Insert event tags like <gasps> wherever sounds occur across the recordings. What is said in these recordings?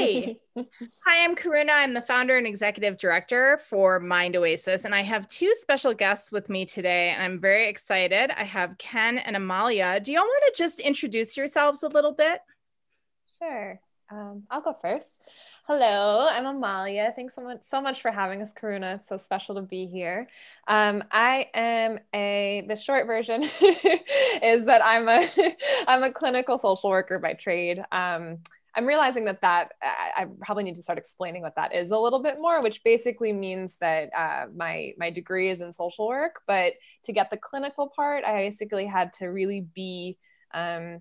Hi. Hi, I'm Karuna. I'm the founder and executive director for Mind Oasis, and I have two special guests with me today, and I'm very excited. I have Ken and Amalia. Do y'all want to just introduce yourselves a little bit? Sure. Um, I'll go first. Hello, I'm Amalia. Thanks so much, so much for having us, Karuna. It's so special to be here. Um, I am a the short version <laughs> is that I'm a <laughs> I'm a clinical social worker by trade. Um, I'm realizing that that I, I, probably need to start explaining what that is a little bit more, which basically means that uh, my my degree is in social work, but to get the clinical part, I basically had to really be um,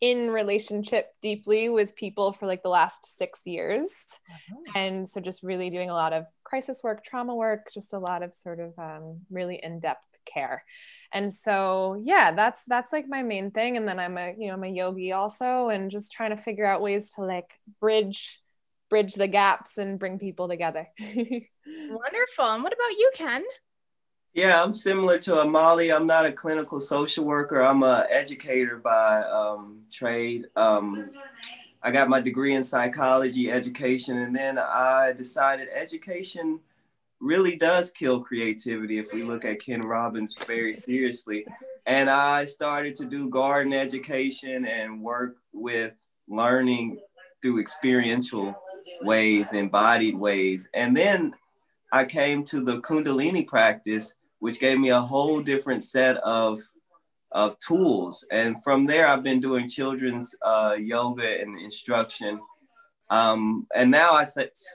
in relationship deeply with people for like the last six years. Uh-huh. And so just really doing a lot of crisis work, trauma work, just a lot of sort of um, really in-depth care. And so yeah, that's that's like my main thing. And then I'm a, you know, I'm a yogi also and just trying to figure out ways to like bridge bridge the gaps and bring people together. <laughs> Wonderful. And what about you, Ken? Yeah, I'm similar to Amali. I'm not a clinical social worker. I'm an educator by um, trade. Um, I got my degree in psychology education, and then I decided education really does kill creativity if we look at Ken Robinson very seriously. And I started to do garden education and work with learning through experiential ways, embodied ways. And then I came to the Kundalini practice which gave me a whole different set of of tools. And from there, I've been doing children's uh, yoga and instruction. Um, and now I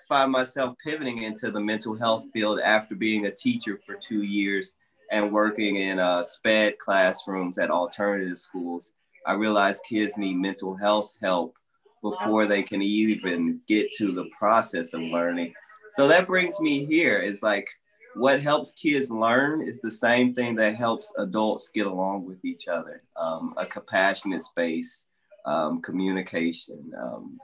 find myself pivoting into the mental health field after being a teacher for two years and working in uh, SPED classrooms at alternative schools. I realize kids need mental health help before they can even get to the process of learning. So that brings me here is like, what helps kids learn is the same thing that helps adults get along with each other um, a compassionate space um, communication um,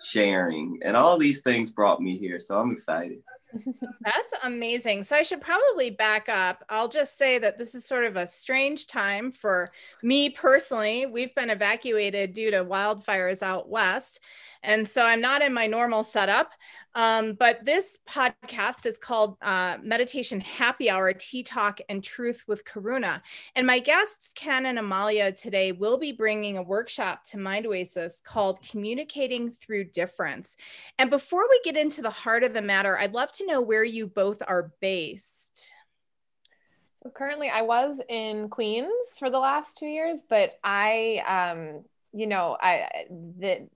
sharing and all these things brought me here so i'm excited <laughs> that's amazing. So I should probably back up. I'll just say that this is sort of a strange time for me personally. We've been evacuated due to wildfires out west. And so I'm not in my normal setup. Um, but this podcast is called uh, Meditation Happy Hour Tea Talk and Truth with Karuna. And my guests, Ken and Amalia, today will be bringing a workshop to Mind Oasis called Communicating Through Difference. And before we get into the heart of the matter, I'd love to know where you both are based. So currently, I was in Queens for the last two years, but I um, you know i that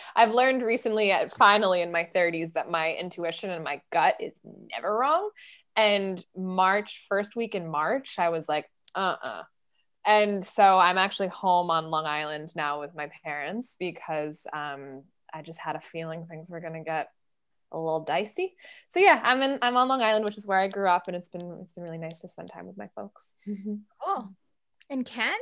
<laughs> i've learned recently at, finally in my 30s that my intuition and my gut is never wrong. And march first week in march i was like uh-uh. And so i'm actually home on long island now with my parents because um, i just had a feeling things were going to get a little dicey. So yeah i'm in i'm on long island which is where i grew up and it's been it's been really nice to spend time with my folks. <laughs> Oh and ken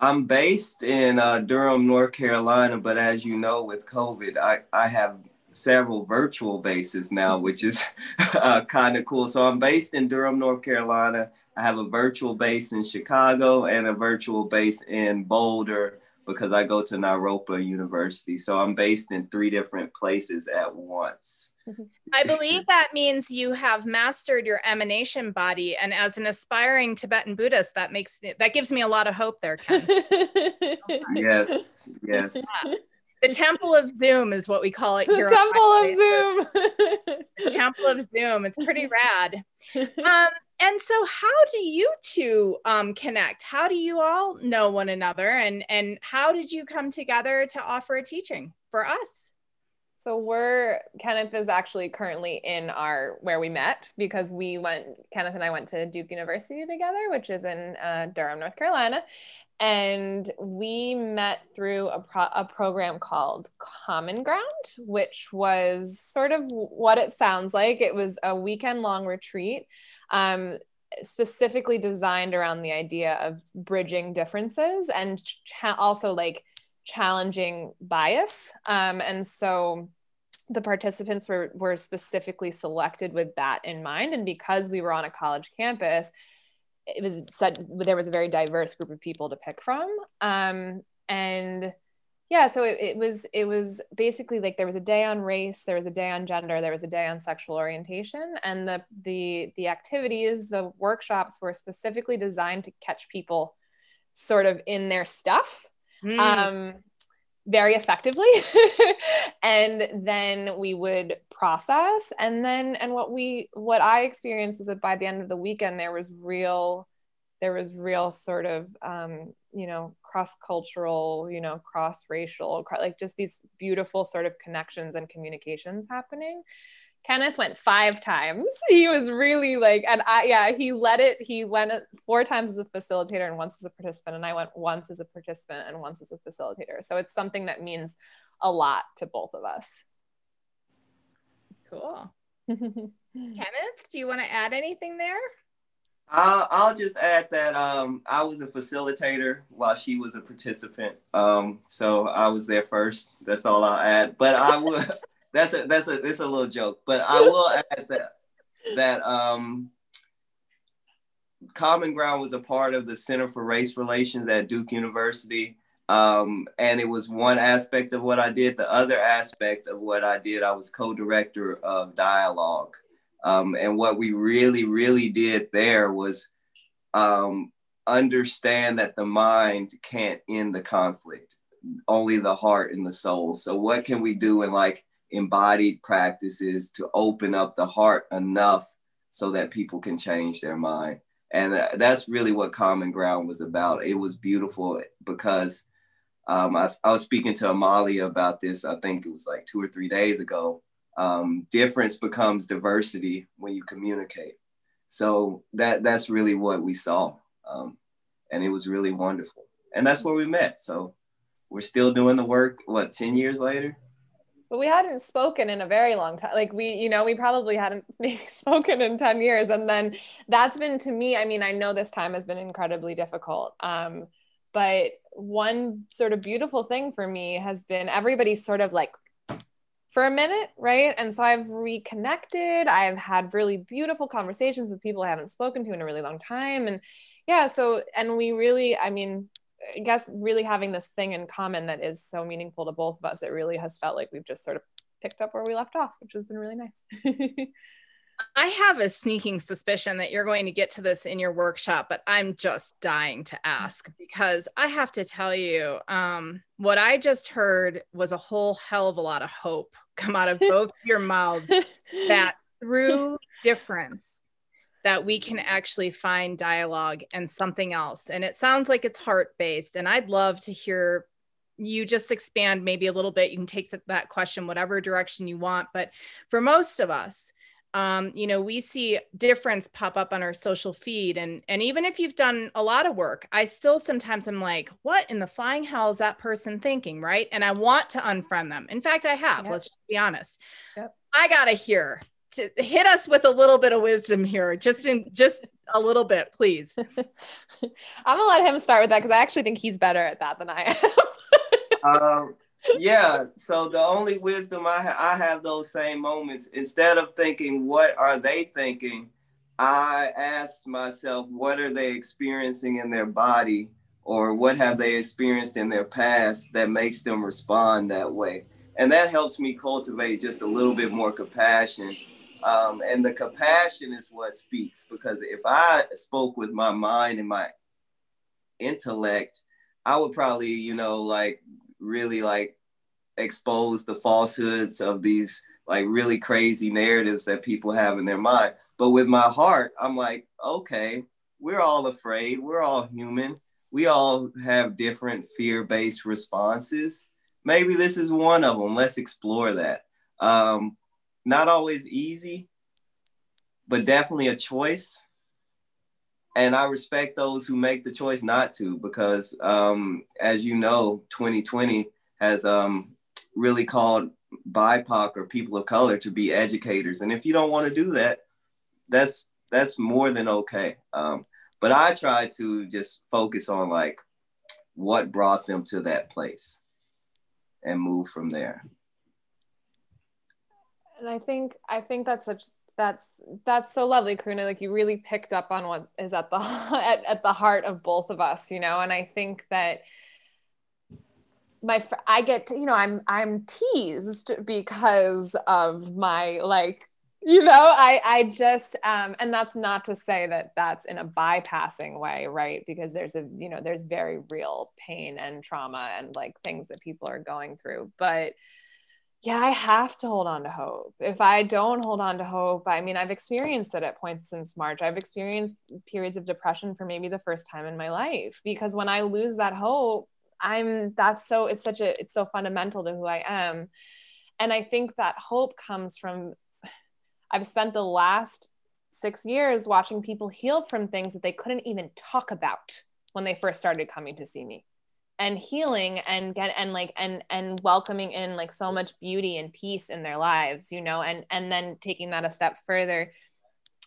I'm based in uh, Durham, North Carolina, but as you know, with COVID, I, I have several virtual bases now, which is <laughs> uh, kind of cool. So I'm based in Durham, North Carolina. I have a virtual base in Chicago and a virtual base in Boulder because I go to Naropa University. So I'm based in three different places at once. <laughs> I believe that means you have mastered your emanation body, and as an aspiring Tibetan Buddhist, that makes that gives me a lot of hope there, Ken. <laughs> yes, yes. Yeah. The Temple of Zoom is what we call it here. The Temple of Zoom. the Temple of Zoom. It's pretty rad. <laughs> Um, and so, how do you two um, connect? How do you all know one another, and and how did you come together to offer a teaching for us? So we're Kenneth is actually currently in our where we met because we went Kenneth and I went to Duke University together, which is in uh, Durham, North Carolina, and we met through a, pro- a program called Common Ground, which was sort of what it sounds like. It was a weekend long retreat. Um, specifically designed around the idea of bridging differences and cha- also like challenging bias. Um, and so the participants were, were specifically selected with that in mind. And because we were on a college campus, it was said there was a very diverse group of people to pick from. Um, and yeah so it, it, was it was basically like there was a day on race there was a day on gender there was a day on sexual orientation and the the the activities the workshops were specifically designed to catch people sort of in their stuff mm. um very effectively <laughs> and then we would process and then and what we what i experienced was that by the end of the weekend there was real there was real sort of um, you know cross cultural you know cross racial like just these beautiful sort of connections and communications happening. Kenneth went five times. <laughs> He was really like and i yeah he led it he went four times as a facilitator and once as a participant and i went once as a participant and once as a facilitator. So it's something that means a lot to both of us. Cool. <laughs> Kenneth do you want to add anything there I'll, I'll just add that um, I was a facilitator while she was a participant. Um, so I was there first. That's all I'll add. But I would. <laughs> that's a that's a it's a little joke. But I will <laughs> add that that um, Common Ground was a part of the Center for Race Relations at Duke University. Um, and it was one aspect of what I did. The other aspect of what I did, I was co-director of dialogue. Um, and what we really, really did there was um, understand that the mind can't end the conflict, only the heart and the soul. So, what can we do in like embodied practices to open up the heart enough so that people can change their mind? And uh, that's really what Common Ground was about. It was beautiful because um, I, I was speaking to Amalia about this, I think it was like two or three days ago um, difference becomes diversity when you communicate. So that that's really what we saw, um, and it was really wonderful. And that's where we met. So we're still doing the work. What ten years later? But we hadn't spoken in a very long time. Like we, you know, we probably hadn't <laughs> maybe spoken in ten years, and then that's been to me. I mean, I know this time has been incredibly difficult. Um, but one sort of beautiful thing for me has been everybody's sort of like for a minute, right? And so I've reconnected. I've had really beautiful conversations with people I haven't spoken to in a really long time. And yeah, so, and we really, I mean, I guess really having this thing in common that is so meaningful to both of us, it really has felt like we've just sort of picked up where we left off, which has been really nice. <laughs> I have a sneaking suspicion that you're going to get to this in your workshop, but I'm just dying to ask because I have to tell you, um, what I just heard was a whole hell of a lot of hope <laughs> come out of both <laughs> your mouths that through difference that we can actually find dialogue and something else. And it sounds like it's heart based. And I'd love to hear you just expand maybe a little bit. You can take that question whatever direction you want. But for most of us, um, you know, we see difference pop up on our social feed. And, and even if you've done a lot of work, I still sometimes I'm like, what in the flying hell is that person thinking? Right. And I want to unfriend them. In fact, I have, yep. let's just be honest. Yep. I got to hear to hit us with a little bit of wisdom here, just in just a little bit, please. <laughs> I'm gonna let him start with that because I actually think he's better at that than I am. um, yeah. So the only wisdom I ha- I have those same moments. Instead of thinking what are they thinking, I ask myself what are they experiencing in their body or what have they experienced in their past that makes them respond that way. And that helps me cultivate just a little bit more compassion. Um, and the compassion is what speaks because if I spoke with my mind and my intellect, I would probably, you know, like really like expose the falsehoods of these like really crazy narratives that people have in their mind. But with my heart, I'm like, okay, we're all afraid. We're all human. We all have different fear based responses. Maybe this is one of them. Let's explore that. Um, not always easy, but definitely a choice. And I respect those who make the choice not to, because um, as you know, 2020 has um, really called BIPOC or people of color to be educators. And if you don't want to do that, that's that's more than okay. Um, but I try to just focus on like what brought them to that place and move from there. And I think I think that's such that's that's so lovely, Karuna. Like you really picked up on what is at the <laughs> at, at the heart of both of us, you know. And I think that my I get to, you know I'm I'm teased because of my like you know I I just um and that's not to say that that's in a bypassing way right because there's a you know there's very real pain and trauma and like things that people are going through but yeah, I have to hold on to hope. If I don't hold on to hope, I mean, I've experienced it at points since March. I've experienced periods of depression for maybe the first time in my life because when I lose that hope, I'm that's so it's such a it's so fundamental to who I am. And I think that hope comes from I've spent the last 6 years watching people heal from things that they couldn't even talk about when they first started coming to see me and healing and get and like and and welcoming in like so much beauty and peace in their lives you know and and then taking that a step further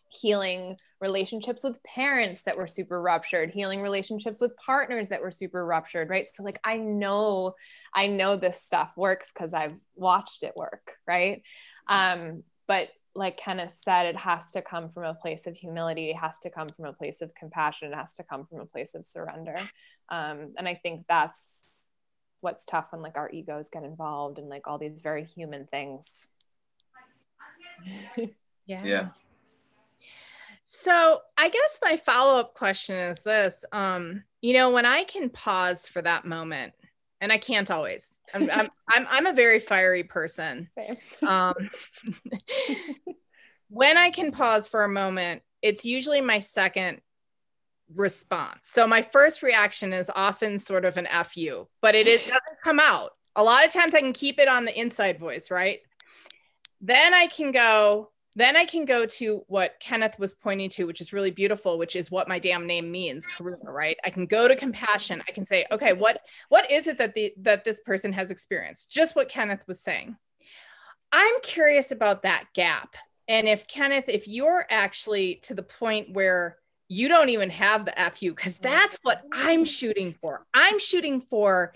healing relationships with parents that were super ruptured healing relationships with partners that were super ruptured right? So like i know i know this stuff works because i've watched it work right? Um but like Kenneth said, it has to come from a place of humility. It has to come from a place of compassion. It has to come from a place of surrender. Um, and I think that's what's tough when like our egos get involved and like all these very human things. <laughs> yeah. Yeah. So I guess my follow-up question is this. Um, you know, when I can pause for that moment, and I can't always. I'm I'm <laughs> I'm, I'm a very fiery person. Same. Um, <laughs> when I can pause for a moment, it's usually my second response. So my first reaction is often sort of an fu, but it is, doesn't come out. A lot of times I can keep it on the inside voice, right? Then I can go, then I can go to what Kenneth was pointing to, which is really beautiful, which is what my damn name means, Karuna, right? I can go to compassion. I can say, okay, what what is it that the that this person has experienced? Just what Kenneth was saying. I'm curious about that gap. And if Kenneth, if you're actually to the point where you don't even have the FU, because oh that's what I'm shooting for. I'm shooting for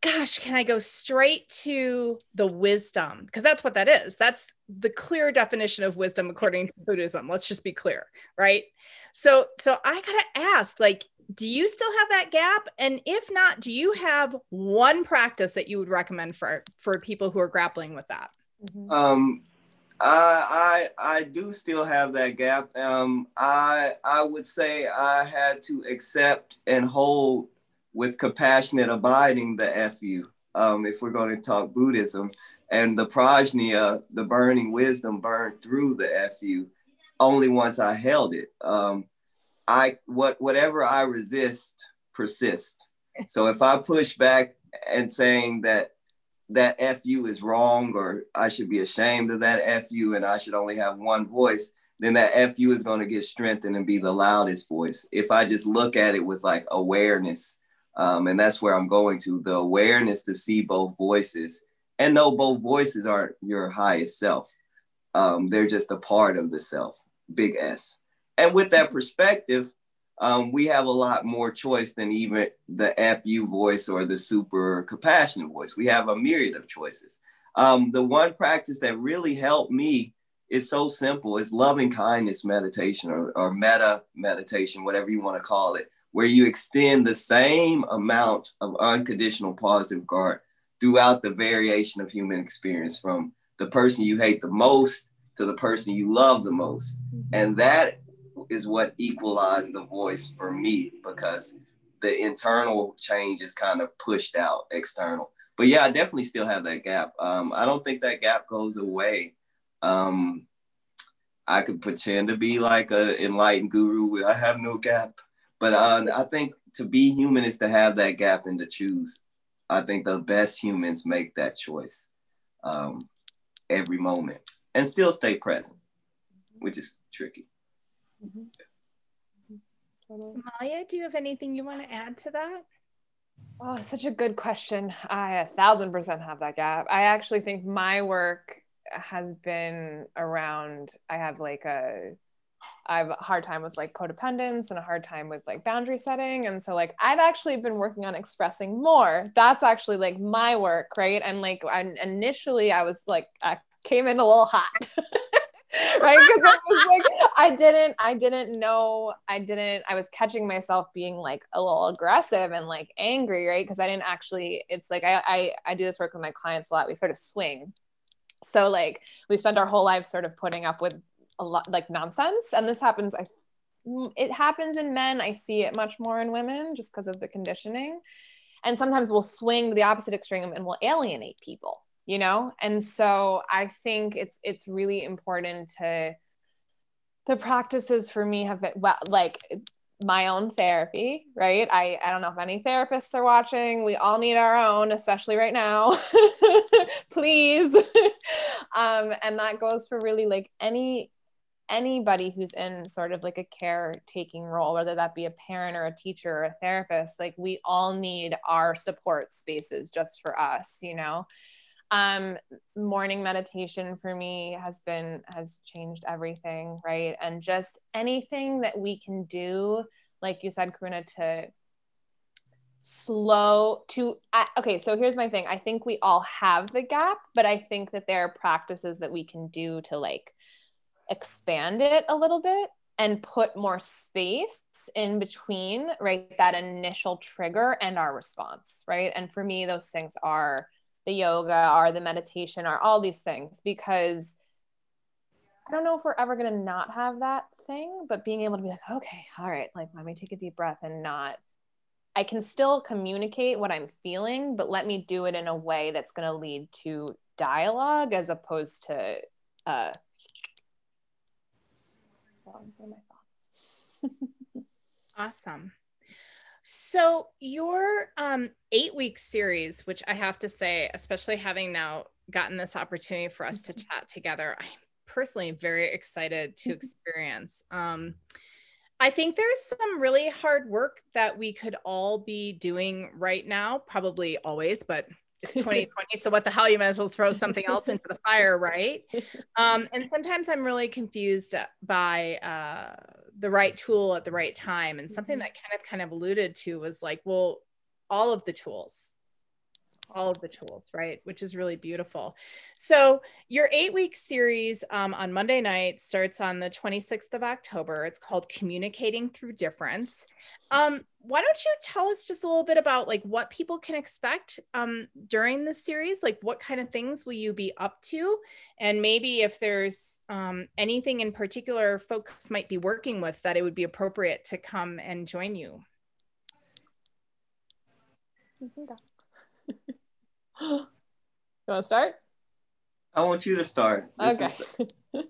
gosh, can I go straight to the wisdom? Because that's what that is. That's the clear definition of wisdom according to Buddhism. Let's just be clear, right? So, so I gotta ask, like, do you still have that gap? And if not, do you have one practice that you would recommend for for people who are grappling with that? Mm-hmm. Um, I I I do still have that gap. Um, I I would say I had to accept and hold with compassionate abiding the fu. Um, if we're going to talk Buddhism, and the prajna, the burning wisdom, burned through the fu. Only once I held it. Um, I what whatever I resist persist. So if I push back and saying that that fu is wrong or I should be ashamed of that fu and I should only have one voice, then that fu is going to get strengthened and be the loudest voice. If I just look at it with like awareness um, and that's where I'm going to the awareness to see both voices and know both voices aren't your highest self. Um, they're just a part of the self, big S. And with that perspective, um, we have a lot more choice than even the FU voice or the super compassionate voice. We have a myriad of choices. Um, the one practice that really helped me is so simple is loving kindness meditation or, or metta meditation, whatever you want to call it where you extend the same amount of unconditional positive regard throughout the variation of human experience from the person you hate the most to the person you love the most. And that is what equalized the voice for me because the internal change is kind of pushed out external. But yeah, I definitely still have that gap. Um, I don't think that gap goes away. Um, I could pretend to be like a enlightened guru. I have no gap. But uh, I think to be human is to have that gap and to choose. I think the best humans make that choice um, every moment and still stay present, which is tricky. Mm-hmm. Maya, do you have anything you want to add to that? Oh, such a good question. I a thousand percent have that gap. I actually think my work has been around, I have like a I have a hard time with like codependence and a hard time with like boundary setting. And so like I've actually been working on expressing more. That's actually like my work, right? And like I, initially I was like I came in a little hot. <laughs> right because it was like i didn't i didn't know i didn't i was catching myself being like a little aggressive and like angry right because i didn't actually it's like I, I i do this work with my clients a lot we sort of swing so like we spend our whole lives sort of putting up with a lot like nonsense and this happens i it happens in men i see it much more in women just because of the conditioning. And sometimes we'll swing the opposite extreme and we'll alienate people you know? And so i think it's it's really important to the practices for me have been well like my own therapy right? I i don't know if any therapists are watching. We all need our own especially right now. <laughs> Please. <laughs> Um and that goes for really like any anybody who's in sort of like a caretaking role, whether that be a parent or a teacher or a therapist, like we all need our support spaces just for us, you know? um morning meditation for me has been has changed everything right and just anything that we can do like you said karuna to slow to okay so here's my thing i think we all have the gap but i think that there are practices that we can do to like expand it a little bit and put more space in between right that initial trigger and our response right? And for me those things are the yoga or the meditation or all these things because I don't know if we're ever going to not have that thing, but being able to be like, okay, all right, like let me take a deep breath and not, I can still communicate what I'm feeling, but let me do it in a way that's going to lead to dialogue as opposed to, uh, <laughs> awesome. So your um, eight week series, which I have to say, especially having now gotten this opportunity for us to <laughs> chat together, I'm personally very excited to <laughs> experience. Um, I think there's some really hard work that we could all be doing right now, probably always, but it's 2020 so what the hell you might as well throw something else into the fire right <laughs> um, and sometimes i'm really confused by uh, the right tool at the right time and something mm-hmm. that of kind of alluded to was like well all of the tools all of the tools, right? Which is really beautiful. So, your eight week series um, on Monday night starts on the 26th of October. It's called Communicating Through Difference. Um, why don't you tell us just a little bit about like what people can expect um, during this series? Like, what kind of things will you be up to? And maybe if there's um, anything in particular folks might be working with that it would be appropriate to come and join you. <laughs> <gasps> you want to start? I want you to start. This okay. The-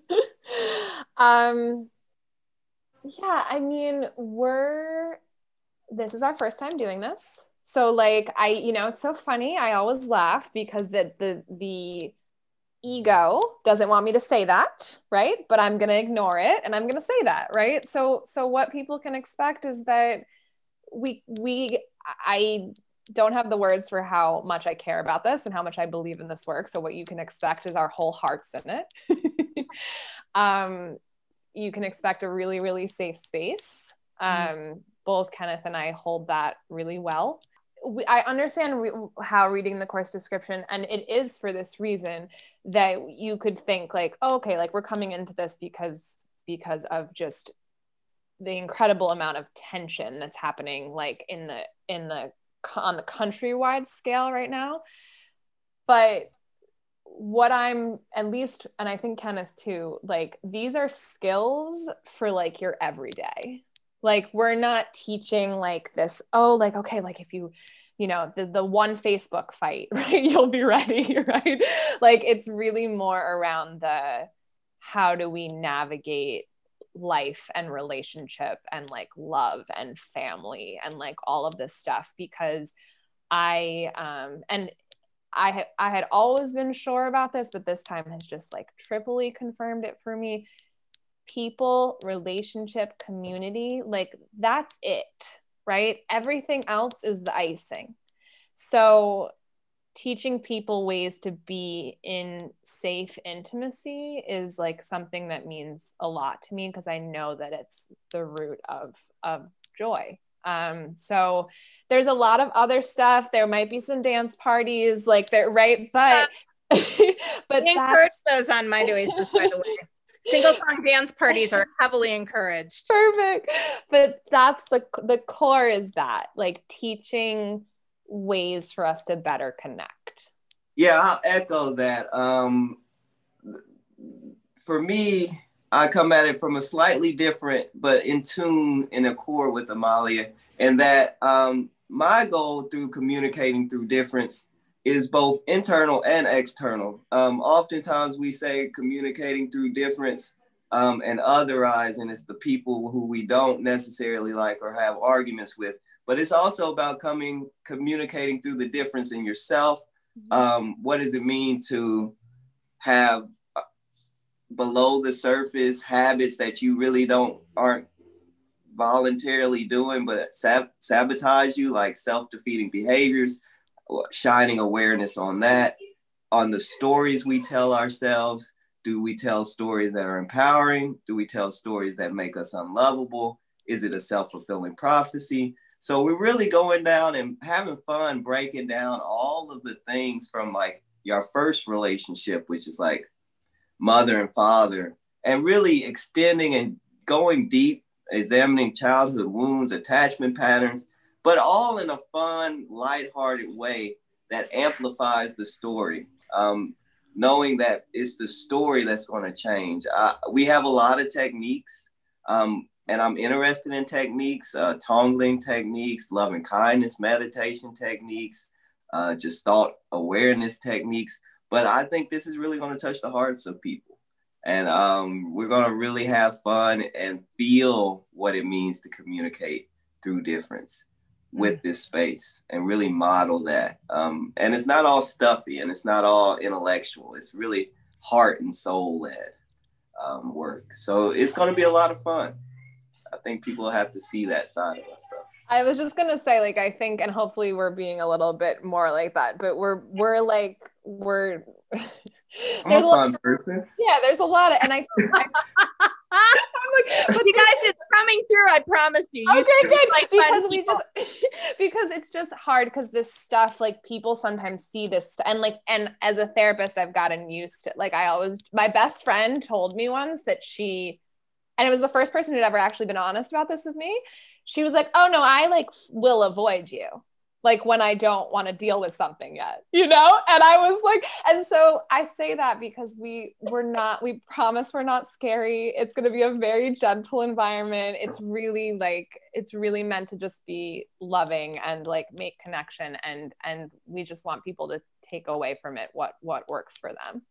<laughs> um, yeah, I mean, we're this is our first time doing this. So like I, you know, it's so funny. I always laugh because the the the ego doesn't want me to say that, right? But I'm going to ignore it and I'm going to say that, right? So so what people can expect is that we we I don't have the words for how much I care about this and how much I believe in this work. So what you can expect is our whole hearts in it. <laughs> um, you can expect a really, really safe space. Mm-hmm. Um, mm-hmm. Both Kenneth and I hold that really well. We, I understand re- how reading the course description, and it is for this reason that you could think like, oh, okay, like we're coming into this because because of just the incredible amount of tension that's happening like in the in the on the countrywide scale right now. But what I'm at least, and I think Kenneth too, like these are skills for like your everyday. Like we're not teaching like this, oh, like, okay, like if you, you know, the, the one Facebook fight, <laughs> right? You'll be ready, <laughs> right? Like it's really more around the how do we navigate life and relationship and like love and family and like all of this stuff because I um and I I had always been sure about this but this time has just like triply confirmed it for me. People relationship community like that's it right? Everything else is the icing. So teaching people ways to be in safe intimacy is like something that means a lot to me because I know that it's the root of of joy. Um, so there's a lot of other stuff. There might be some dance parties, like that, right? But <laughs> but encourage those on Mind Oasis, by the way. Single song dance parties are heavily encouraged. <laughs> Perfect. But that's the the core is that like teaching ways for us to better connect. Yeah, I'll echo that. Um, for me, I come at it from a slightly different, but in tune, in accord with Amalia, and that um, my goal through communicating through difference is both internal and external. Um, oftentimes we say communicating through difference um, and otherizing is the people who we don't necessarily like or have arguments with. But it's also about coming communicating through the difference in yourself. Mm-hmm. Um, what does it mean to have uh, below the surface habits that you really don't aren't voluntarily doing, but sab- sabotage you, like self-defeating behaviors shining awareness on that, on the stories we tell ourselves. Do we tell stories that are empowering? Do we tell stories that make us unlovable? Is it a self fulfilling prophecy? So we're really going down and having fun breaking down all of the things from like your first relationship, which is like mother and father, and really extending and going deep, examining childhood wounds, attachment patterns, but all in a fun, lighthearted way that amplifies the story. Um, knowing that it's the story that's going to change. Uh, we have a lot of techniques, um, and I'm interested in techniques, uh, tonglen techniques, loving kindness meditation techniques, uh, just thought awareness techniques. But I think this is really going to touch the hearts of people. And um, we're going to really have fun and feel what it means to communicate through difference with this space and really model that. Um, and it's not all stuffy and it's not all intellectual. It's really heart and soul led um, work. So it's going to be a lot of fun. I think people have to see that side of us stuff. I was just gonna say, like, I think, and hopefully we're being a little bit more like that, but we're we're like we're <laughs> there's a, a fun person. Yeah, there's a lot of, and I, I <laughs> like, but you guys, it's coming through. I promise you. you okay, good. Like because we just <laughs> because it's just hard because this stuff, like people sometimes see this, and like, and as a therapist, I've gotten used to. Like, I always, my best friend told me once that she, and it was the first person who'd ever actually been honest about this with me. She was like, "Oh no, I like will avoid you." like when I don't want to deal with something yet, you know? And I was like, and so I say that because we we're not, we promise we're not scary. It's going to be a very gentle environment. It's really like, it's really meant to just be loving and like make connection. And, and we just want people to take away from it what, what works for them.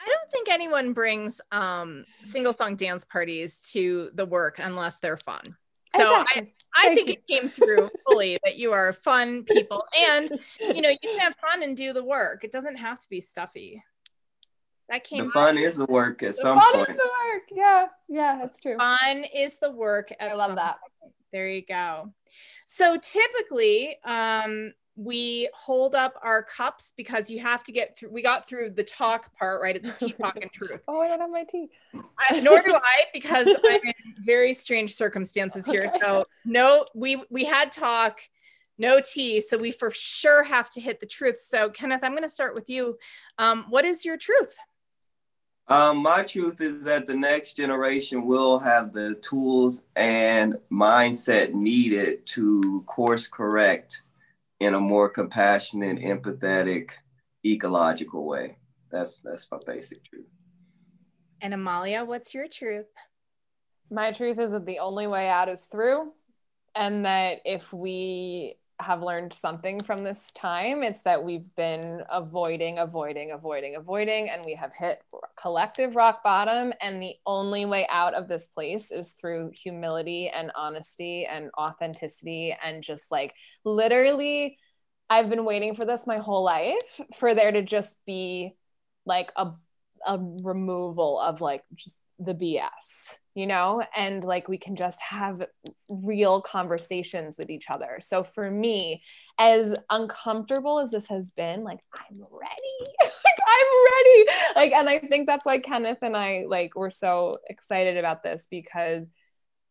I don't think anyone brings um, single song dance parties to the work unless they're fun. So exactly. I, I think you. it came through fully <laughs> that you are fun people and you know you can have fun and do the work. It doesn't have to be stuffy. That came the fun is the work at the some fun point. Fun is the work. Yeah, yeah, that's true. Fun is the work. I love that. Point. There you go. So typically, um, we hold up our cups because you have to get through. We got through the talk part, right? It's tea, talk, and truth. <laughs> oh, I don't have my tea. I, nor do I, because I'm in very strange circumstances here. Okay. So no, we we had talk, no tea. So we for sure have to hit the truth. So Kenneth, I'm going to start with you. Um, what is your truth? Um, my truth is that the next generation will have the tools and mindset needed to course correct in a more compassionate, empathetic, ecological way. That's that's my basic truth. And Amalia, what's your truth? My truth is that the only way out is through, and that if we have learned something from this time, it's that we've been avoiding, avoiding, avoiding, avoiding, and we have hit collective rock bottom. And the only way out of this place is through humility and honesty and authenticity and just like literally. I've been waiting for this my whole life for there to just be like a a removal of like just the BS, you know, and like we can just have real conversations with each other. So for me, as uncomfortable as this has been, like I'm ready. <laughs> like I'm ready. Like and I think that's why Kenneth and I like we're so excited about this because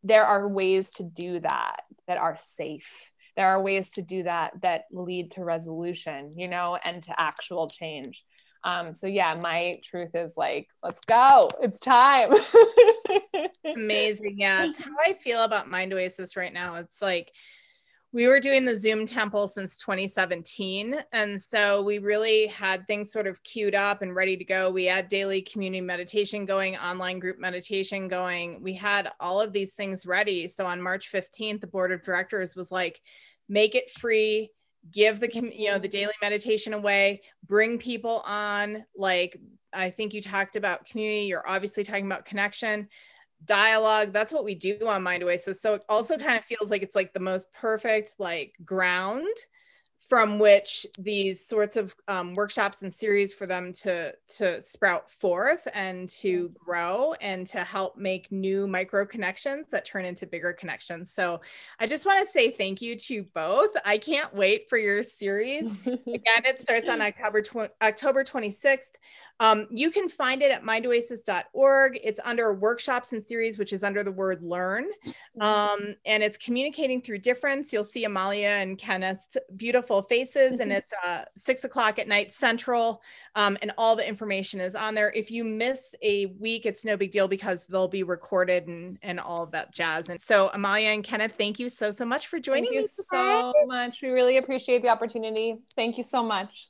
there are ways to do that that are safe. There are ways to do that that lead to resolution, you know, and to actual change. Um, so yeah, my truth is like, let's go. It's time. <laughs> Amazing. Yeah. That's <laughs> how I feel about Mind Oasis right now. It's like we were doing the Zoom temple since 2017. And so we really had things sort of queued up and ready to go. We had daily community meditation going, online group meditation going. We had all of these things ready. So on March 15th, the board of directors was like, make it free give the you know the daily meditation away bring people on like i think you talked about community you're obviously talking about connection dialogue that's what we do on mind oasis. So it also kind of feels like it's like the most perfect like ground from which these sorts of um, workshops and series for them to to sprout forth and to grow and to help make new micro connections that turn into bigger connections. So i just want to say thank you to both. I can't wait for your series. <laughs> Again it starts on october tw- october 26th um, you can find it at mindoasis.org it's under workshops and series which is under the word learn. Mm-hmm. um, and it's communicating through difference. You'll see amalia and kenneth's beautiful faces and it's uh, six o'clock at night central. Um, and all the information is on there. If you miss a week it's no big deal because they'll be recorded and and all of that jazz. And so amalia and kenneth thank you so so much for joining us. thank you so much. We really appreciate the opportunity. Thank you so much